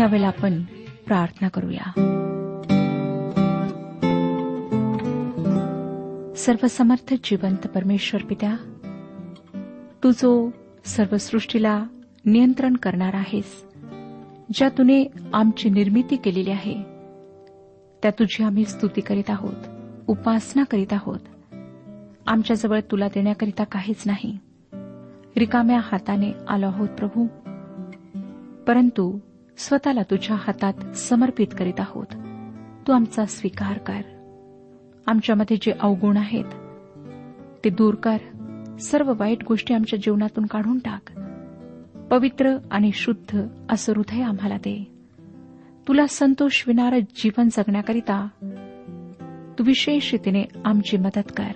यावेळेला आपण प्रार्थना करूया. सर्वसमर्थ जिवंत परमेश्वर पित्या तू जो सर्व सृष्टीला नियंत्रण करणार आहेस ज्या तुने आमची निर्मिती केलेली आहे त्या तुझी आम्ही स्तुती करीत आहोत उपासना करीत आहोत आमच्याजवळ तुला देण्याकरिता काहीच नाही. रिकाम्या हाताने आलो आहोत प्रभू. परंतु स्वतःला तुझ्या हातात समर्पित करीत आहोत. तू आमचा स्वीकार कर. आमच्यामध्ये जे अवगुण आहेत ते दूर कर. सर्व वाईट गोष्टी आमच्या जीवनातून काढून टाक. पवित्र आणि शुद्ध असं हृदय आम्हाला दे. तुला संतोष विणारं जीवन जगण्याकरिता तू विशेष रीतीने आमची मदत कर.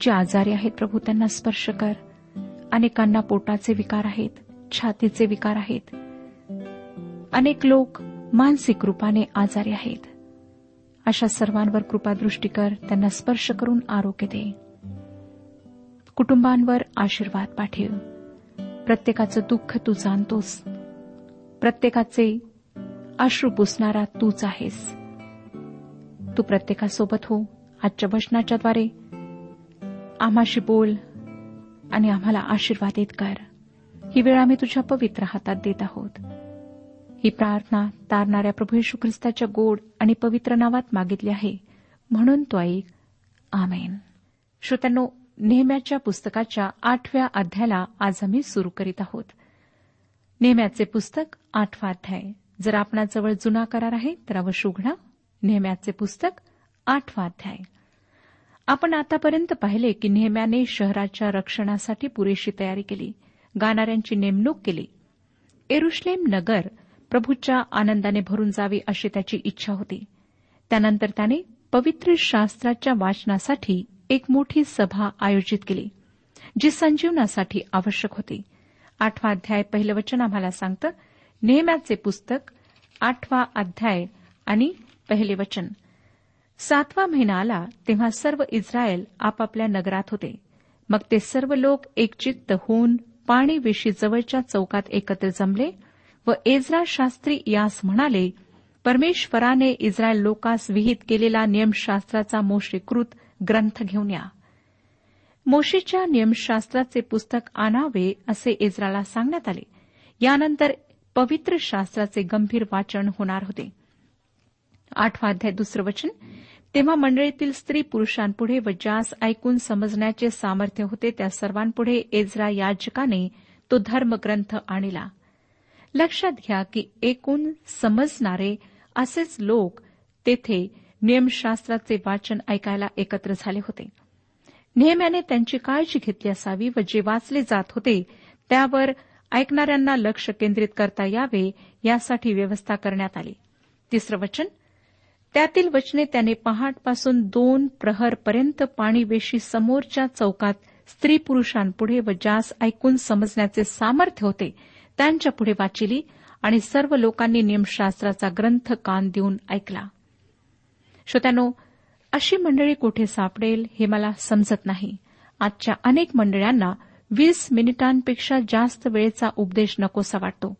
जे आजारी आहेत प्रभू त्यांना स्पर्श कर. अनेकांना पोटाचे विकार आहेत छातीचे विकार आहेत. अनेक लोक मानसिक रूपाने आजारी आहेत. अशा सर्वांवर कृपादृष्टी कर त्यांना स्पर्श करून आरोग्य दे. कुटुंबांवर आशीर्वाद पाठव. प्रत्येकाचं दुःख तू जाणतोस. प्रत्येकाचे अश्रू पुसणारा तूच आहेस. तू प्रत्येकासोबत हो. आजच्या वचनाच्याद्वारे आम्हाशी बोल आणि आम्हाला आशीर्वादित कर. ही वेळ आम्ही तुझ्या पवित्र हातात देत आहोत. ही प्रार्थना तारणाऱ्या प्रभू येशू ख्रिस्ताच्या गोड आणि पवित्र नावात मागितली आहे. म्हणून तो ऐक. आमेन. श्रोत्यांनो नेहम्याच्या पुस्तकाच्या आठव्या अध्यायाला आज आम्ही सुरू करीत आहोत. नेहम्याचे पुस्तक आठवा अध्याय. जर आपणाजवळ जुना करार आहे तर अवश्य उघडा. नेहम्याचे पुस्तक आठवा अध्याय. आपण आतापर्यंत पाहिले की नेहम्याने शहराच्या रक्षणासाठी पुरेशी तयारी केली. गाणाऱ्यांची नेमणूक केली. एरुश्लेम नगर प्रभूच्या आनंदाने भरून जावी अशी त्याची इच्छा होती. त्यानंतर त्याने पवित्र शास्त्राच्या वाचनासाठी एक मोठी सभा आयोजित केली जी संजीवनासाठी आवश्यक होती. आठवा अध्याय पहिलं वचन आम्हाला सांगतं नेहम्याचे पुस्तक आठवा अध्याय आणि पहिले वचन. सातवा महिना आला तेव्हा सर्व इस्रायल आपापल्या नगरात होते. मग ते सर्व लोक एकचित्त होऊन पाणी जवळच्या चौकात एकत्र जमले व एज्रा शास्त्री यास म्हणाले परमेश्वराने इस्रायल लोकास विहित केलेला नियमशास्त्राचा मोशेकृत ग्रंथ घेऊन या. मोशीच्या नियमशास्त्राचे पुस्तक आणावे असे इस्राला सांगण्यात आले. यानंतर पवित्र शास्त्राचे गंभीर वाचन होणार होते. आठवा अध्याय दुसरं वचन. तेव्हा मंडळीतील स्त्री पुरुषांपुढे व ज्यास ऐकून समजण्याचे सामर्थ्य होते त्या सर्वांपुढे एजरा याजकाने तो धर्मग्रंथ आणला. लक्षात घ्या की एकूण समजणारे असेच लोक तेथे नियमशास्त्राचे वाचन ऐकायला एकत्र झाले होते. नेहम्याने त्यांची काळजी घेतली असावी व जे वाचले जात होते त्यावर ऐकणाऱ्यांना लक्ष केंद्रित करता यावे यासाठी व्यवस्था करण्यात आली. तिसरं वचन त्यातील वचने त्याने पहाटपासून दोन प्रहरपर्यंत पाणीवेशी समोरच्या चौकात स्त्री पुरुषांपुढे व ज्यास ऐकून समजण्याचे सामर्थ्य होते त्यांच्या पुढे वाचिली आणि सर्व लोकांनी नियमशास्त्राचा ग्रंथ कान देऊन ऐकला. श्रोत्यानो अशी मंडळी कुठे सापडेल हे मला समजत नाही. आजच्या अनेक मंडळांना वीस मिनिटांपेक्षा जास्त वेळेचा उपदेश नकोसा वाटतो.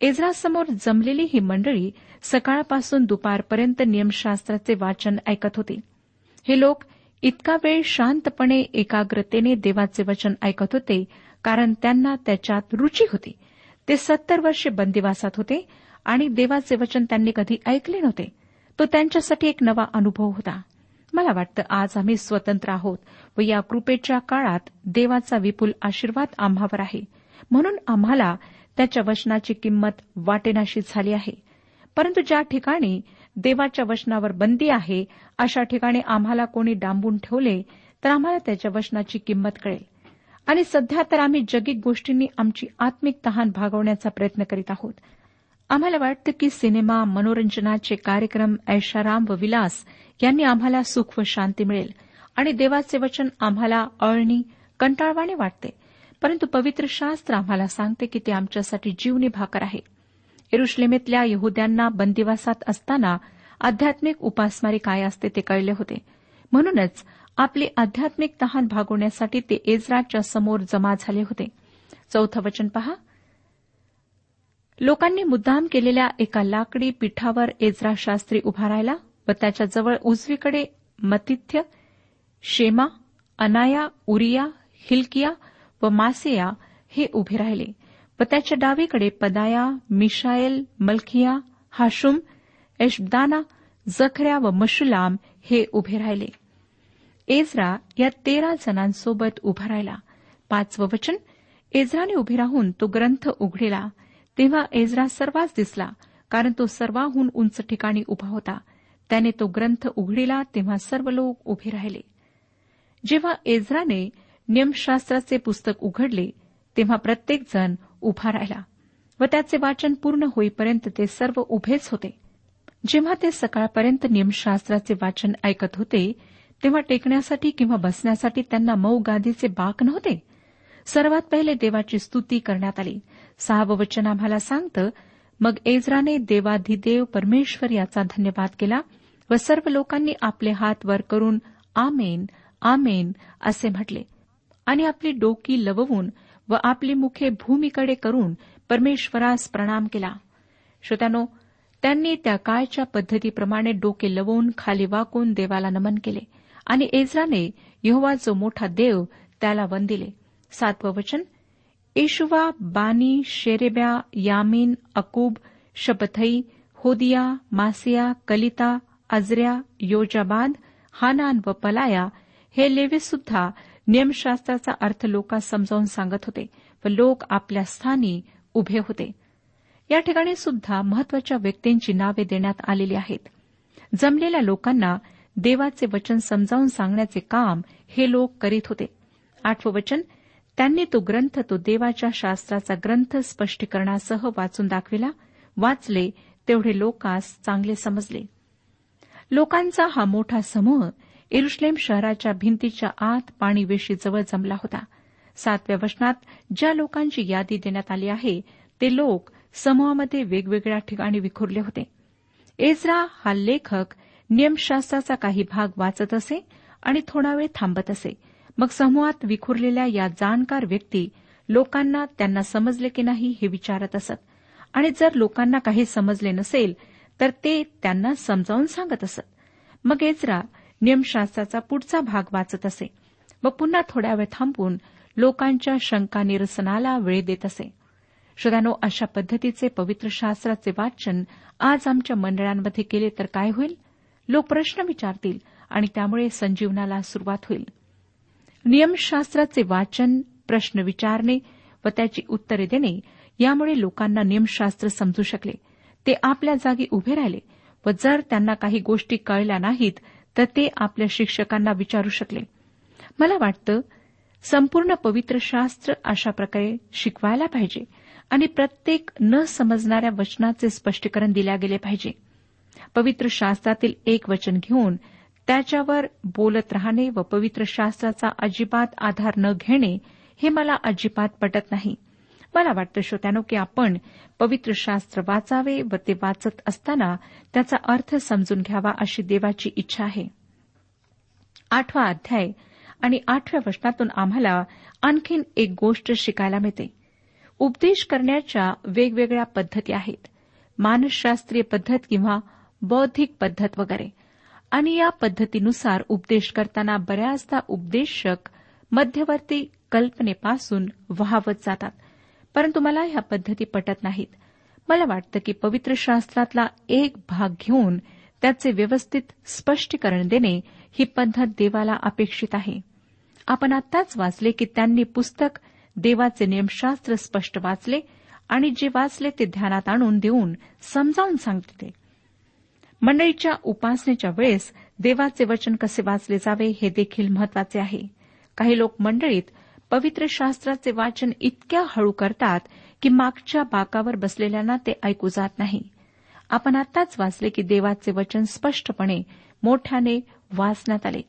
एजरासमोर जमलेली ही मंडळी सकाळपासून दुपारपर्यंत नियमशास्त्राचे वाचन ऐकत होती. हे लोक इतका वेळ शांतपणे एकाग्रतेने देवाचे वचन ऐकत होते कारण त्यांना त्याच्यात रुची होती. ते सत्तर वर्षे बंदिवासात होते आणि देवाचे वचन त्यांनी कधी ऐकले नव्हते. तो त्यांच्यासाठी एक नवा अनुभव होता. मला वाटतं आज आम्ही स्वतंत्र आहोत व या कृपेच्या काळात देवाचा विपुल आशीर्वाद आम्हावर आहे. म्हणून आम्हाला त्याच्या वचनाची किंमत वाटेनाशी झाली आहे. परंतु ज्या ठिकाणी देवाच्या वचनावर बंदी आहे अशा ठिकाणी आम्हाला कोणी डांबून ठेवले तर आम्हाला त्याच्या वचनाची किंमत कळेल. आणि सध्या तर आम्ही जगिक गोष्टींनी आमची आत्मिक तहान भागवण्याचा प्रयत्न करीत आहोत. आम्हाला वाटतं की सिनेमा मनोरंजनाचे कार्यक्रम ऐशाराम व विलास यांनी आम्हाला सुख व शांती मिळेल आणि देवाचे वचन आम्हाला अळणी कंटाळवाणे वाटते. परंतु पवित्र शास्त्र आम्हाला सांगते की ते आमच्यासाठी जीवनी भाकर आहे. एरुश्लेमेतल्या यहुद्यांना बंदिवासात असताना आध्यात्मिक उपासमारी काय असते ते कळले होते. म्हणूनच आपली आध्यात्मिक तहान भागवण्यासाठी ते एजराच्या समोर जमा झाले होते. चौथं वचन पहा. लोकांनी मुद्दाम केलेल्या एका लाकडी पीठावर एजरा शास्त्री उभा राहिला व त्याच्याजवळ उजवीकडे मतिथ्य शेमा अनाया उरिया हिलकिया व मासेया हे उभे राहिले व त्याच्या डावीकडे पदाया मिशाएल मलखिया हाशुम एशदाना जखऱ्या व मशुलाम हे उभे राहिले. एजरा या तेरा जणांसोबत उभा राहिला. पाचवं वचन एजराने उभे राहून तो ग्रंथ उघडला. तेव्हा एजरा सर्वाच दिसला कारण तो सर्वाहून उंच ठिकाणी उभा होता. त्याने तो ग्रंथ उघडिला तेव्हा सर्व लोक उभे राहिले. जेव्हा एजराने नियमशास्त्राचे पुस्तक उघडले तेव्हा प्रत्येकजण उभा राहिला व त्याचे वाचन पूर्ण होईपर्यंत ते सर्व उभेच होते. जेव्हा ते सकाळपर्यंत नियमशास्त्राचे वाचन ऐकत होते तेव्हा टेकण्यासाठी किंवा बसण्यासाठी त्यांना मऊ गादीचे बाक नव्हते. सर्वात पहिले देवाची स्तुती करण्यात आली. सहावं वचन आम्हाला सांगतं मग एजराने देवाधिदेव परमेश्वर याचा धन्यवाद केला व सर्व लोकांनी आपले हात वर करून आमेन आमेन असे म्हटले. आणि आपली डोकी लववून व आपली मुखे भूमीकडे करून परमेश्वरास प्रणाम केला. श्रोत्यानो त्यांनी त्या काळच्या पद्धतीप्रमाणे डोके लवून खाली वाकून देवाला नमन केले. आणि एजराने यहोवा जो मोठा देव त्याला वंदिले. सातवं वचन येशुवा बानी शेरेब्या यामीन अकूब शपथई होदिया मासिया कलिता अजऱ्या योजाबाद हानान व पलाया हे लेवे सुद्धा नियमशास्त्राचा अर्थ लोकांस समजावून सांगत होते व लोक आपल्या स्थानी उभे होते. या ठिकाणी सुद्धा महत्त्वाच्या व्यक्तींची नावे देण्यात आलेली आहेत. जमलेल्या लोकांना देवाचे वचन समजावून सांगण्याचे काम हे लोक करीत होते. आठवं वचन त्यांनी तो ग्रंथ तो देवाच्या शास्त्राचा ग्रंथ स्पष्टीकरणासह वाचून दाखविला. वाचले तेवढे लोकांस चांगले समजले. लोकांचा हा मोठा समूह इरुश्लेम शहराच्या भिंतीच्या आत पाणी वेशीजवळ जमला होता. सातव्या वचनात ज्या लोकांची यादी देण्यात आली आहे ते लोक समूहामध्ये वेगवेगळ्या ठिकाणी विखुरले होते. एजरा हा लेखक नियमशास्त्राचा काही भाग वाचत असे आणि थोडा वेळ थांबत असे. मग समूहात विखुरलेल्या या जाणकार व्यक्ती लोकांना त्यांना समजले की नाही हे विचारत असत. आणि जर लोकांना काही समजले नसेल तर ते त्यांना समजावून सांगत असत. मग एजरा नियमशास्त्राचा पुढचा भाग वाचत असे. व पुन्हा थोड्या वेळ थांबून लोकांच्या शंका निरसनाला वेळ देत असे. श्रोत्यानो अशा पद्धतीचे पवित्र शास्त्राचे वाचन आज आमच्या मंडळांमध्ये केले तर काय होईल? लोक प्रश्न विचारतील आणि त्यामुळे संजीवनाला सुरुवात होईल. नियमशास्त्राचे वाचन प्रश्न विचारणे व त्याची उत्तरे देणे यामुळे लोकांना नियमशास्त्र समजू शकले. ते आपल्या जागी उभे राहिले व जर त्यांना काही गोष्टी कळल्या नाहीत तर ते आपल्या शिक्षकांना विचारू शकले. मला वाटतं संपूर्ण पवित्र शास्त्र अशा प्रकारे शिकवायला पाहिजे आणि प्रत्येक न समजणाऱ्या वचनाचे स्पष्टीकरण दिल्या गेले पाहिजे. पवित्र शास्त्रातील एक वचन घेऊन त्याच्यावर बोलत राहणे व पवित्र शास्त्राचा अजिबात आधार न घेणे हे मला अजिबात पटत नाही. मला वाटतं श्रोत्यानो की आपण पवित्र शास्त्र वाचावे व ते वाचत असताना त्याचा अर्थ समजून घ्यावा अशी देवाची इच्छा आहे. आठवा अध्याय आणि आठव्या वचनातून आम्हाला आणखीन एक गोष्ट शिकायला मिळते. उपदेश करण्याच्या वेगवेगळ्या पद्धती आहेत. मानसशास्त्रीय पद्धत किंवा बौद्धिक पद्धत वगैरे. आणि या पद्धतीनुसार उपदेश करताना बऱ्याचदा उपदेशक मध्यवर्ती कल्पनेपासून व्हावत जातात. परंतु मला ह्या पद्धती पटत नाहीत. मला वाटतं की पवित्र शास्त्रातला एक भाग घेऊन त्याचे व्यवस्थित स्पष्टीकरण देणे ही पद्धत देवाला अपेक्षित आहे. आपण आत्ताच वाचले की त्यांनी पुस्तक देवाचे नियमशास्त्र स्पष्ट वाचले आणि जे वाचले ते ध्यानात आणून देऊन समजावून सांगितले मंडळीच्या उपासनेच्या वेळेस देवाचे वचन कसे वाचले जावे हे देखील महत्त्वाचे आहे. काही लोक मंडळीत पवित्र शास्त्राचे वाचन इतक्या हळू करतात की मागच्या बाकावर बसलेल्यांना ते ऐकू जात नाही. आपण आताच वाचले की देवाचे वचन स्पष्टपणे मोठ्याने वाचण्यात आले.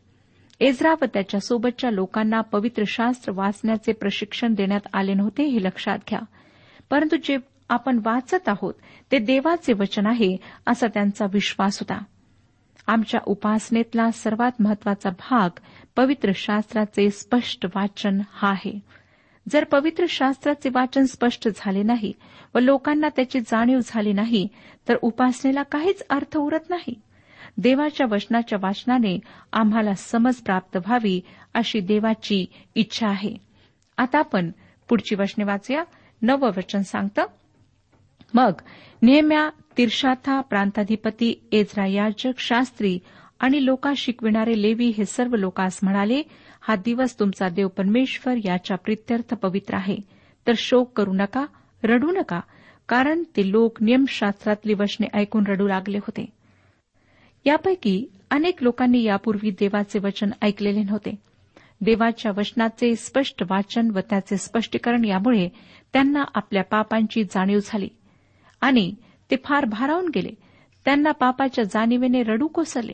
एजरा व त्याच्यासोबतच्या लोकांना पवित्र शास्त्र वाचण्याचे प्रशिक्षण देण्यात आले नव्हते हे लक्षात घ्या. परंतु जे आपण वाचत आहोत ते देवाचे वचन आहे असा त्यांचा विश्वास होता. आमच्या उपासनेतला सर्वात महत्त्वाचा भाग पवित्र शास्त्राचे स्पष्ट वाचन हा आहे. जर पवित्र शास्त्राचे वाचन स्पष्ट झाले नाही व लोकांना त्याची जाणीव झाली नाही तर उपासनेला काहीच अर्थ उरत नाही. देवाच्या वचनाच्या वाचनाने आम्हाला समज प्राप्त व्हावी अशी देवाची इच्छा आहे. आता आपण पुढची वचने वाचूया. नवं वचन सांगतं मग नेहम्या तिरशाथा प्रांताधिपती एजरा याजक शास्त्री आणि लोका शिकविणारे लेवी हे सर्व लोकास म्हणाले हा दिवस तुमचा देव परमेश्वर याच्या प्रित्यर्थ पवित्र आहे. तर शोक करू नका रडू नका कारण ते लोक नियमशास्त्रातली वचने ऐकून रडू लागले होते. यापैकी अनेक लोकांनी यापूर्वी देवाचे वचन ऐकलेले नव्हते. देवाच्या वचनाचे स्पष्ट वाचन व त्याचे स्पष्टीकरण यामुळे त्यांना आपल्या पापांची जाणीव झाली. आणि ते फार भारावून गेले. त्यांना पापाच्या जाणीवेने रडू कोसळले.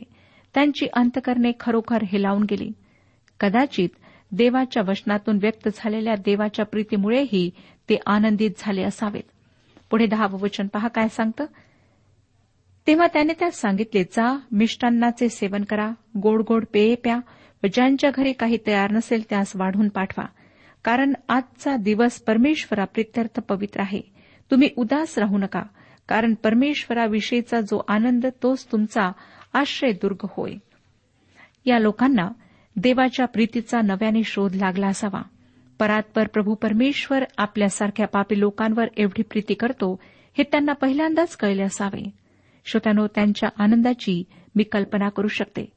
त्यांची अंतकरणे खरोखर हेलावून गेली. कदाचित देवाच्या वचनातून व्यक्त झालेल्या देवाच्या प्रीतीमुळेही ते आनंदित झाले असावेत. पुढे दहावं वचन पहा काय सांगतं? तेव्हा त्याने त्यास सांगितले जा मिष्टान्नाचे सेवन करा गोड गोड पेये प्या व ज्यांच्या घरी काही तयार नसेल त्यास वाढून पाठवा. कारण आजचा दिवस परमेश्वरा प्रित्यर्थ पवित्र आहे. तुम्ही उदास राहू नका कारण परमेश्वराविषयीचा जो आनंद तोच तुमचा आश्रयदुर्ग होय. या लोकांना देवाच्या प्रीतीचा नव्याने शोध लागला असावा. परात्पर प्रभू परमेश्वर आपल्यासारख्या पापी लोकांवर एवढी प्रीती करतो हे त्यांना पहिल्यांदाच कळले असावे. श्रोत्यानो त्यांच्या आनंदाची मी कल्पना करू शकते.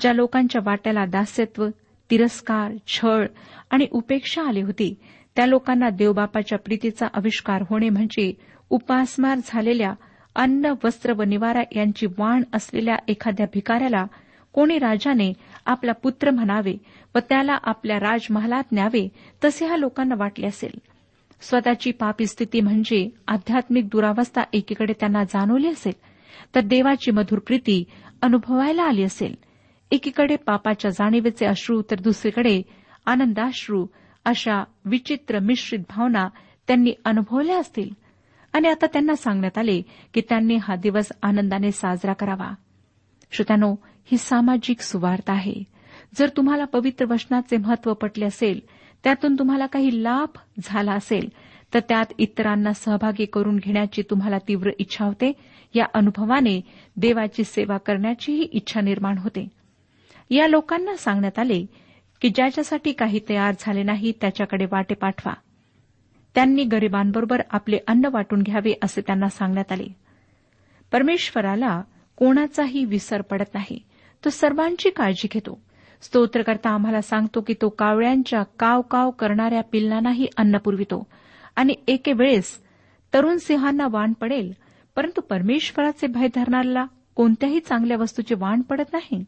ज्या लोकांच्या वाट्याला दास्यत्व तिरस्कार छळ आणि उपेक्षा आली होती त्या लोकांना देवबापाच्या प्रीतीचा आविष्कार होणे म्हणजे उपासमार झालेल्या अन्न वस्त्र व निवारा यांची वाण असलेल्या एखाद्या भिकाऱ्याला कोणी राजाने आपला पुत्र म्हणावे व त्याला आपल्या राजमहालात न्यावे तसे ह्या लोकांना वाटले असेल. स्वतःची पापी स्थिती म्हणजे आध्यात्मिक दुरावस्था एकीकडे त्यांना जाणवली असेल तर देवाची मधुर प्रीती अनुभवायला आली असेल. एकीकडे पापाच्या जाणीवेचे अश्रू तर दुसरीकडे आनंदाश्रू अशा विचित्र मिश्रित भावना त्यांनी अनुभवल्या असतील. आणि आता त्यांना सांगण्यात आले की त्यांनी हा दिवस आनंदाने साजरा करावा. श्रोत्यानो ही सामाजिक सुवार्ता आहे. जर तुम्हाला पवित्र वचनाचे महत्त्व पटले असेल त्यातून तुम्हाला काही लाभ झाला असेल तर त्यात इतरांना सहभागी करून घेण्याची तुम्हाला तीव्र इच्छा होते. या अनुभवाने देवाची सेवा करण्याचीही इच्छा निर्माण होते. या लोकांना सांगण्यात आले की ज्याच्यासाठी काही तयार झाले नाही त्याच्याकडे वाटे पाठवा. त्यांनी गरिबांबरोबर आपले अन्न वाटून घ्यावे असे त्यांना सांगण्यात आले. परमेश्वराला कोणाचाही विसर पडत नाही. तो सर्वांची काळजी घेतो. स्तोत्रकर्ता आम्हाला सांगतो की तो कावळ्यांच्या काव काव करणाऱ्या पिल्लांनाही अन्न पुरवितो. आणि एके वेळेस तरुण सिंहांना वाण पडेल परंतु परमेश्वराचे भय धरणाऱ्याला कोणत्याही चांगल्या वस्तूचे वाण पडत नाही.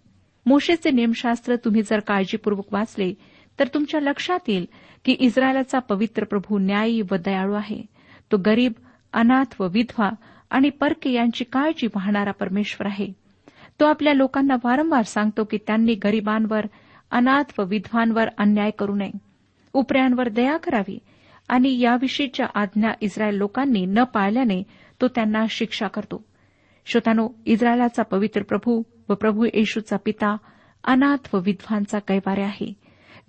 मोशेचे नियमशास्त्र तुम्ही जर काळजीपूर्वक वाचले तर तुमच्या लक्षात येईल की इस्रायलाचा पवित्र प्रभू न्यायी व दयाळू आहे. तो गरीब अनाथ व विधवा आणि परके यांची काळजी वाहणारा परमेश्वर आहे. तो आपल्या लोकांना वारंवार सांगतो की त्यांनी गरिबांवर अनाथ व विधवांवर अन्याय करू नये. उपऱ्यांवर दया करावी आणि याविषयीच्या आज्ञा इस्रायल लोकांनी न पाळल्याने तो त्यांना शिक्षा करतो. श्रोतानो इस्रायलाचा पवित्र प्रभू व प्रभू येशूचा पिता अनाथ व विद्वांचा कैवारे आहे.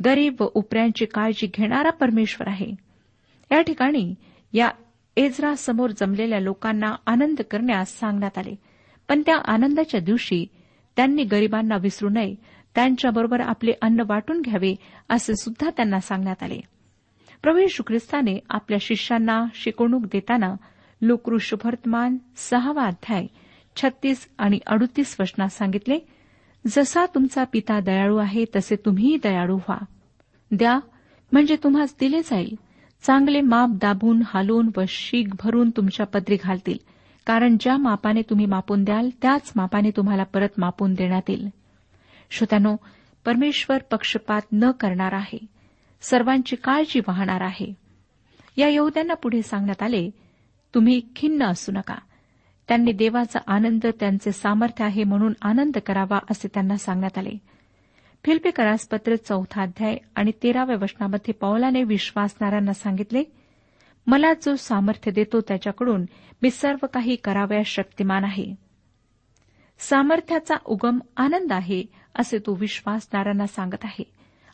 गरीब व उपऱ्यांची काळजी घेणारा परमेश्वर आहे. या ठिकाणी या एजरा समोर जमलेल्या लोकांना आनंद करण्यास सांगण्यात आले. पण त्या आनंदाच्या दिवशी त्यांनी गरिबांना विसरू नये. त्यांच्याबरोबर आपले अन्न वाटून घ्यावे असे सुद्धा त्यांना सांगण्यात आले. प्रभू येशू ख्रिस्ताने आपल्या शिष्यांना शिकवणूक देताना लोकऋषभर्तमान सहावा अध्याय छत्तीस आणि अडुतीस वचनात सांगितले जसा तुमचा पिता दयाळू आहे तसे तुम्हीही दयाळू व्हा. द्या म्हणजे तुम्हास दिले जाईल. चांगले माप दाबून हालून व शीग भरून तुमच्या पदरी घालतील. कारण ज्या मापाने तुम्ही मापून द्याल त्याच मापाने तुम्हाला परत मापून देण्यात येईल. श्रोत्यानो परमेश्वर पक्षपात न करणार आहे. सर्वांची काळजी वाहणार आहे. या यहद्यांना पुढे सांगण्यात आले तुम्ही खिन्न असू नका. त्यांनी देवाचा आनंद त्यांचे सामर्थ्य आहे म्हणून आनंद करावा असे त्यांना सांगण्यात आले. फिल्पे करासपत्र चौथा अध्याय आणि तेराव्या वचनामध्ये पौलाने विश्वासणाऱ्यांना सांगितले मला जो सामर्थ्य देतो त्याच्याकडून मी सर्व काही करावयास शक्तिमान आहे. सामर्थ्याचा उगम आनंद आहे असे तो विश्वासणाऱ्यांना सांगत आहे.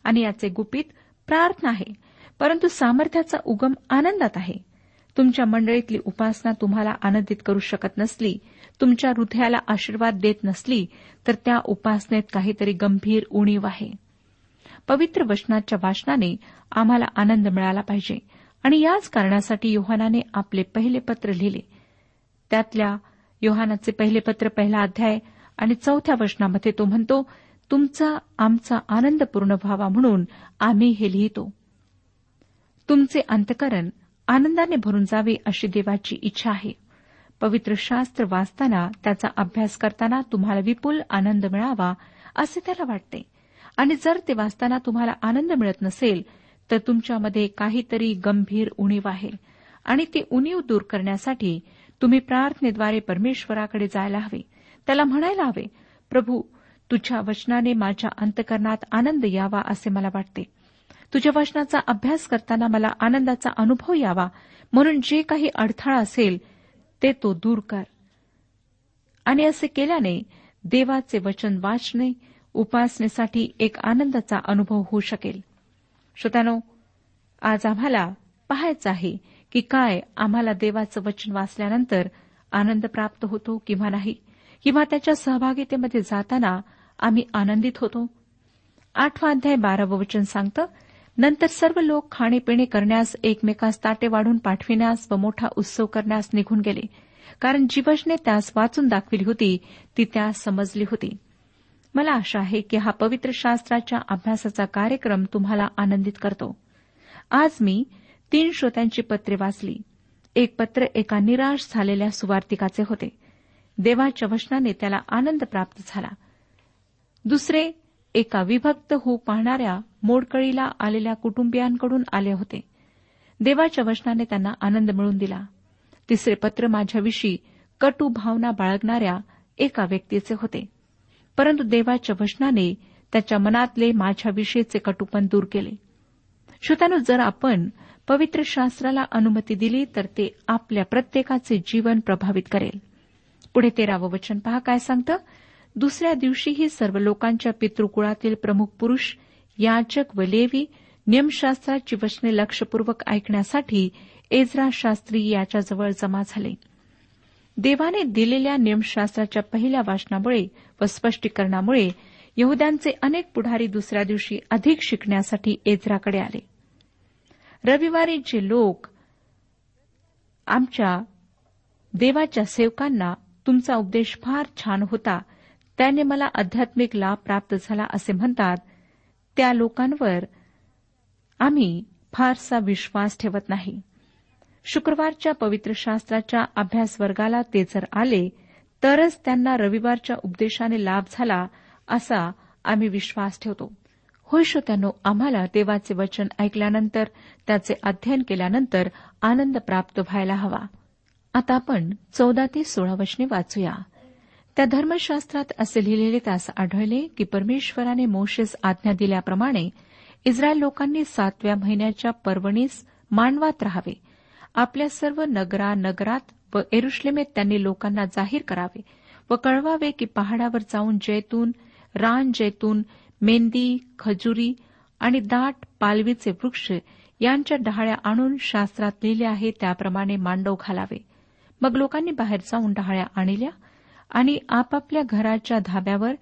आणि याचे गुपित प्रार्थना आहे परंतु सामर्थ्याचा उगम आनंदात आहे. तुमच्या मंडळीतली उपासना तुम्हाला आनंदित करू शकत नसली तुमच्या हृदयाला आशीर्वाद देत नसली तर त्या उपासनेत काहीतरी गंभीर उणीव आहे. पवित्र वचनाच्या वाचनाने आम्हाला आनंद मिळाला पाहिजे आणि याच कारणासाठी योहानाने आपले पहिले पत्र लिहिले. त्यातल्या योहानाचे पहिले पत्र पहिला अध्याय आणि चौथ्या वचनामध्ये तो म्हणतो तुमचा आमचा आनंद पूर्ण व्हावा म्हणून आम्ही हे लिहितो. तुमचे अंतकरण आनंदाने भरून जावे अशी देवाची इच्छा आहे. पवित्र शास्त्र वाचताना त्याचा अभ्यास करताना तुम्हाला विपुल आनंद मिळावा असे त्याला वाटते. आणि जर ते वाचताना तुम्हाला आनंद मिळत नसेल तर तुमच्यामध्ये काहीतरी गंभीर उणीव आहे. आणि ती उणीव दूर करण्यासाठी तुम्ही प्रार्थनेद्वारे परमेश्वराकडे जायला हवे. त्याला म्हणायला हवे प्रभू तुझ्या वचनाने माझ्या अंतकरणात आनंद यावा असे मला वाटते. तुझ्या वचनाचा अभ्यास करताना मला आनंदाचा अनुभव यावा. म्हणून जे काही अडथळा असेल ते तो दूर कर. आणि असे केल्याने देवाचे वचन वाचणे उपासनेसाठी एक आनंदाचा अनुभव होऊ शकेल. श्रोत्यानो आज आम्हाला पाहायचं आहे की काय आम्हाला देवाचं वचन वाचल्यानंतर आनंद प्राप्त होतो किंवा नाही किंवा त्याच्या सहभागितेमध्ये जाताना आम्ही आनंदित होतो? आठवा अध्याय बारावं वचन सांगतं नंतर सर्व लोक खाणेपिणे करण्यास एकमेकास ताटे वाढून पाठविण्यास व मोठा उत्सव करण्यास निघून गेले. कारण जीवजने त्यास वाचून दाखविली होती ती त्यास समजली होती. मला आशा आहे की हा पवित्र शास्त्राच्या अभ्यासाचा कार्यक्रम तुम्हाला आनंदित करतो. आज मी तीन श्रोत्यांची पत्रे वाचली. एक पत्र एका निराश झालेल्या सुवार्तिकाचे होते. देवाच्या वचनाने त्याला आनंद प्राप्त झाला. दुसरे एका विभक्त होऊ पाहणाऱ्या मोडकळीला आलेल्या कुटुंबियांकडून आले होते. देवाच्या वचनाने त्यांना आनंद मिळून दिला. तिसरे पत्र माझ्याविषयी कटू भावना बाळगणाऱ्या एका व्यक्तीचे होते. परंतु देवाच्या वचनाने त्याच्या मनातले माझ्याविषयीचे कटुपण दूर केले. श्रोत्यानो जर आपण पवित्र शास्त्राला अनुमती दिली तर ते आपल्या प्रत्येकाचे जीवन प्रभावित करेल. पुढे तेरावं वचन पहा काय सांगतं? दुसऱ्या दिवशीही सर्व लोकांच्या पितृकुळातील प्रमुख पुरुष याचक व लेवी नियमशास्त्राची वचने लक्षपूर्वक ऐकण्यासाठी एजरा शास्त्री याच्याजवळ जमा झाले. देवाने दिलेल्या नियमशास्त्राच्या पहिल्या वाचनामुळे व स्पष्टीकरणामुळे यहद्यांचे अनेक पुढारी दुसऱ्या दिवशी अधिक शिकण्यासाठी एजराकडे आले. रविवारी जे लोक आमच्या देवाच्या सेवकांना तुमचा उपदेश फार छान होता त्याने मला आध्यात्मिक लाभ प्राप्त झाला असे म्हणतात त्या लोकांवर आम्ही फारसा विश्वास ठेवत नाही. शुक्रवारच्या पवित्र शास्त्राच्या अभ्यास वर्गाला ते जर आले तरच त्यांना रविवारच्या उपदेशाने लाभ झाला असा आम्ही विश्वास ठेवतो. होय श्रोत्यानो आम्हाला देवाचे वचन ऐकल्यानंतर त्याचे अध्ययन केल्यानंतर आनंद प्राप्त व्हायला हवा. आता आपण चौदा ते सोळा वचने वाचूया. त्या धर्मशास्त्रात असे लिहिलेले त्यास आढळले की परमेश्वराने मोशेस आज्ञा दिल्याप्रमाणे इस्रायल लोकांनी सातव्या महिन्याच्या पर्वणीस मांडवात राहावे. आपल्या सर्व नगरा नगरात व एरुश्लेमेत त्यांनी लोकांना जाहीर करावे व कळवावे की पहाडावर जाऊन जैतून रान जैतून मेंदी खजुरी आणि दाट पालवीचे वृक्ष यांच्या डहाळ्या आणून शास्त्रात लिहिले आहे त्याप्रमाणे मांडव घालावे. मग लोकांनी बाहेर जाऊन डहाळ्या आणल्या आणि आपापल्या घराच्या धाब्यावर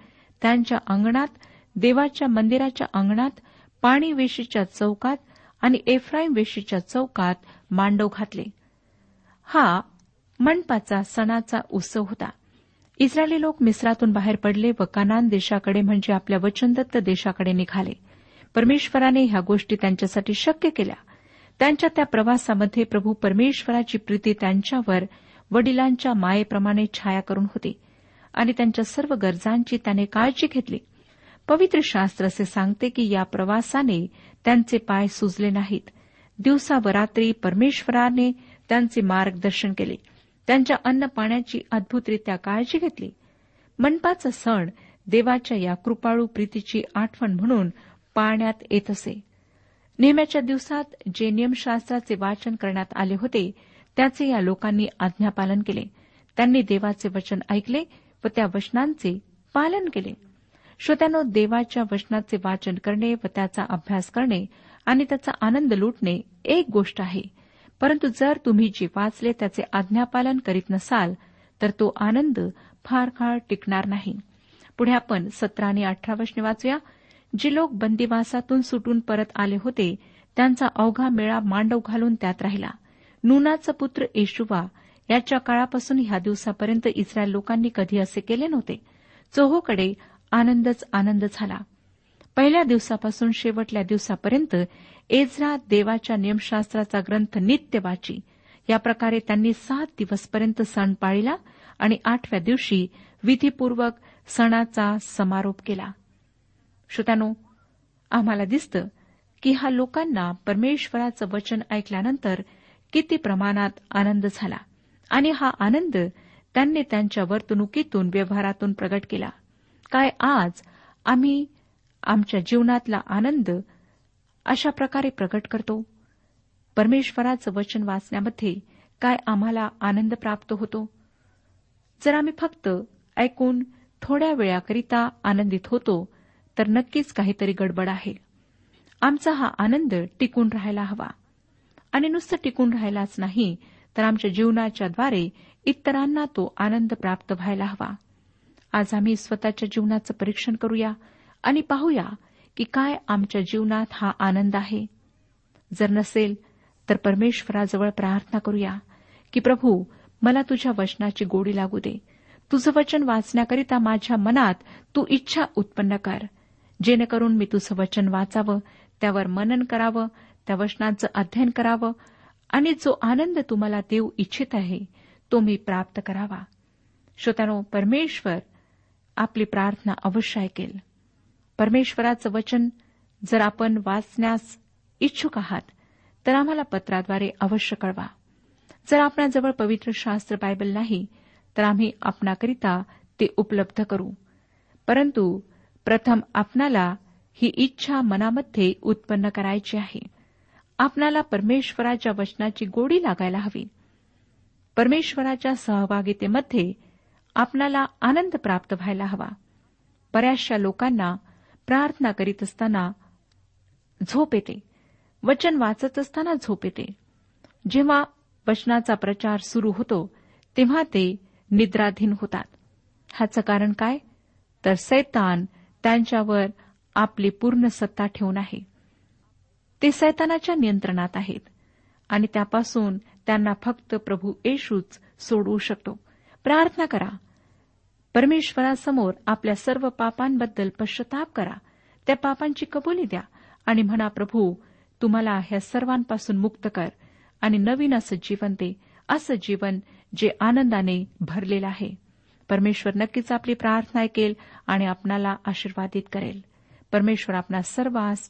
त्यांच्या अंगणात देवाच्या मंदिराच्या अंगणात पाणी वेशीच्या चौकात आणि एफ्राईम वेशीच्या चौकात मांडव घातले. हा मंडपाचा सणाचा उत्सव होता. इस्रायली लोक मिस्रातून बाहेर पडले व कानान देशाकडे म्हणजे आपल्या वचनदत्त देशाकडे निघाले. परमेश्वराने ह्या गोष्टी त्यांच्यासाठी शक्य केल्या. त्यांच्या त्या प्रवासामध्ये प्रभू परमेश्वराची प्रीती त्यांच्यावर वडिलांच्या मायेप्रमाणे छाया करून होती आणि त्यांच्या सर्व गरजांची त्याने काळजी घेतली. पवित्र शास्त्र असे सांगते की या प्रवासाने त्यांचे पाय सुजले नाहीत. दिवसा व रात्री परमेश्वराने त्यांचे मार्गदर्शन केले. त्यांच्या अन्न पाण्याची अद्भुतरित्या काळजी घेतली. मनपाचा सण देवाच्या या कृपाळू प्रीतीची आठवण म्हणून पाळण्यात येत असे. नेहम्याच्या दिवसात जे नियमशास्त्राचे वाचन करण्यात आले होते त्याचे या लोकांनी आज्ञापालन केले. त्यांनी देवाचे वचन ऐकले व त्या वचनांचे पालन केले. श्रोत्यानो देवाच्या वचनाचे वाचन करणे व त्याचा अभ्यास करणे आणि त्याचा आनंद लुटणे एक गोष्ट आहे. परंतु जर तुम्ही जे वाचले त्याचे आज्ञापालन करीत नसाल तर तो आनंद फार काळ टिकणार नाही. पुढे आपण सतरा आणि अठरा वचने वाचूया. जे लोक बंदिवासातून सुटून परत आले होते त्यांचा अवघा मेळा मांडव घालून त्यात राहिला. नूनाचा पुत्र येशुवा याच्या काळापासून ह्या दिवसापर्यंत इस्रायल लोकांनी कधी असे केले नव्हते. चोहोकडे आनंदच आनंद झाला. पहिल्या दिवसापासून शेवटल्या दिवसापर्यंत एजरा देवाच्या नियमशास्त्राचा ग्रंथ नित्य वाची. या प्रकारे त्यांनी सात दिवसपर्यंत सण पाळिला आणि आठव्या दिवशी विधीपूर्वक सणाचा समारोप केला. श्रोत्यानो आम्हाला दिसतं की हा लोकांना परमेश्वराचं वचन ऐकल्यानंतर किती प्रमाणात आनंद झाला. आणि हा आनंद त्यांनी त्यांच्या वर्तणुकीतून व्यवहारातून प्रगट केला. काय आज आम्ही आमच्या जीवनातला आनंद अशा प्रकारे प्रकट करतो? परमेश्वराचं वचन वाचण्यामध्ये काय आम्हाला आनंद प्राप्त होतो? जर आम्ही फक्त ऐकून थोड्या वेळाकरिता आनंदित होतो तर नक्कीच काहीतरी गडबड आहे. आमचा हा आनंद टिकून राहायला हवा. आणि नुसतं टिकून राहिलाच नाही तर आमच्या जीवनाच्याद्वारे इतरांना तो आनंद प्राप्त व्हायला हवा. आज आम्ही स्वतःच्या जीवनाचं परीक्षण करूया आणि पाहूया की काय आमच्या जीवनात हा आनंद आहे. जर नसेल तर परमेश्वराजवळ प्रार्थना करूया की प्रभू मला तुझ्या वचनाची गोडी लागू दे. तुझं वचन वाचण्याकरिता माझ्या मनात तू इच्छा उत्पन्न कर. जेणेकरून मी तुझं वचन वाचावं त्यावर मनन करावं त्या वचनाचं अध्ययन करावं आणि जो आनंद तुम्हाला देऊ इच्छित आहे तो मी प्राप्त करावा. श्रोत्यानो परमेश्वर आपली प्रार्थना अवश्य ऐकेल. परमेश्वराचं वचन जर आपण वाचण्यास इच्छुक आहात तर आम्हाला पत्राद्वारे अवश्य कळवा. जर आपणाजवळ पवित्र शास्त्र बायबल नाही तर आम्ही आपणाकरिता ते उपलब्ध करू. परंतु प्रथम आपणाला ही इच्छा मनामध्ये उत्पन्न करायची आहे. आपणाला परमेश्वराच्या वचनाची गोडी लागायला हवी. परमेश्वराच्या सहभागितेमध्ये आपणाला आनंद प्राप्त व्हायला हवा. बऱ्याचशा लोकांना प्रार्थना करीत असताना झोप येते. वचन वाचत असताना झोप येते. जेव्हा वचनाचा प्रचार सुरू होतो तेव्हा ते निद्राधीन होतात. ह्याचं कारण काय? तर सैतान त्यांच्यावर आपली पूर्ण सत्ता ठेवून आहे. ते सैतानाच्या नियंत्रणात आहेत. आणि त्यापासून त्यांना फक्त प्रभू येशूच सोडवू शकतो. प्रार्थना करा. परमेश्वरासमोर आपल्या सर्व पापांबद्दल पश्चाताप करा. त्या पापांची कबुली द्या आणि म्हणा प्रभू तुम्हाला ह्या सर्वांपासून मुक्त कर आणि नवीन असं जीवन दे. असं जीवन जे आनंदाने भरलेलं आहे. परमेश्वर नक्कीच आपली प्रार्थना ऐकेल आणि आपणाला आशीर्वादित करेल. परमेश्वर आपणा सर्वांस